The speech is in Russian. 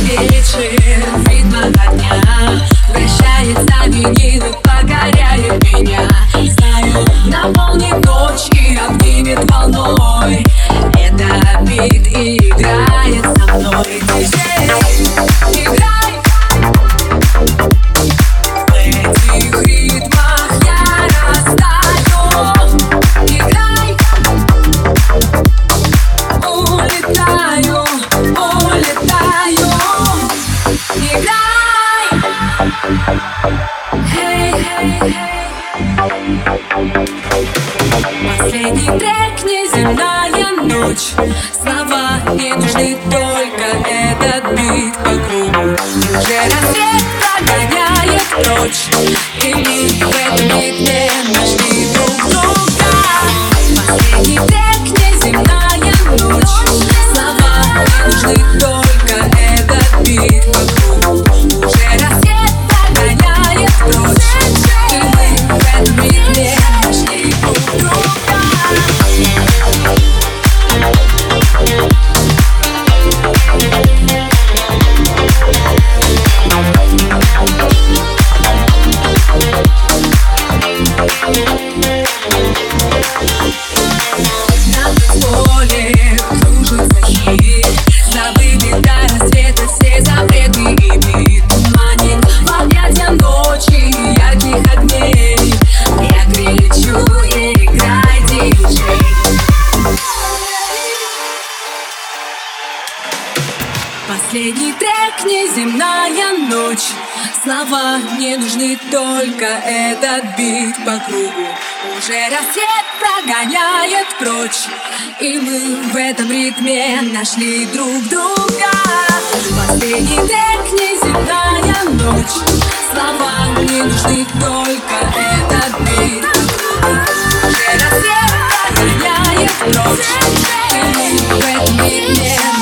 Вечер, видно до дня. Вращается, не покоряет Последний трек, неземная ночь. Слова не нужны, только этот бит по кругу. Уже рассвет прогоняет прочь Последний трек, неземная ночь. Слова не нужны, только этот бит по кругу. Уже рассвет прогоняет прочь. И мы в этом ритме нашли друг друга. Последний трек, неземная ночь. Слова не нужны, только этот бит Уже рассвет прогоняет прочь. И мы в этом ритме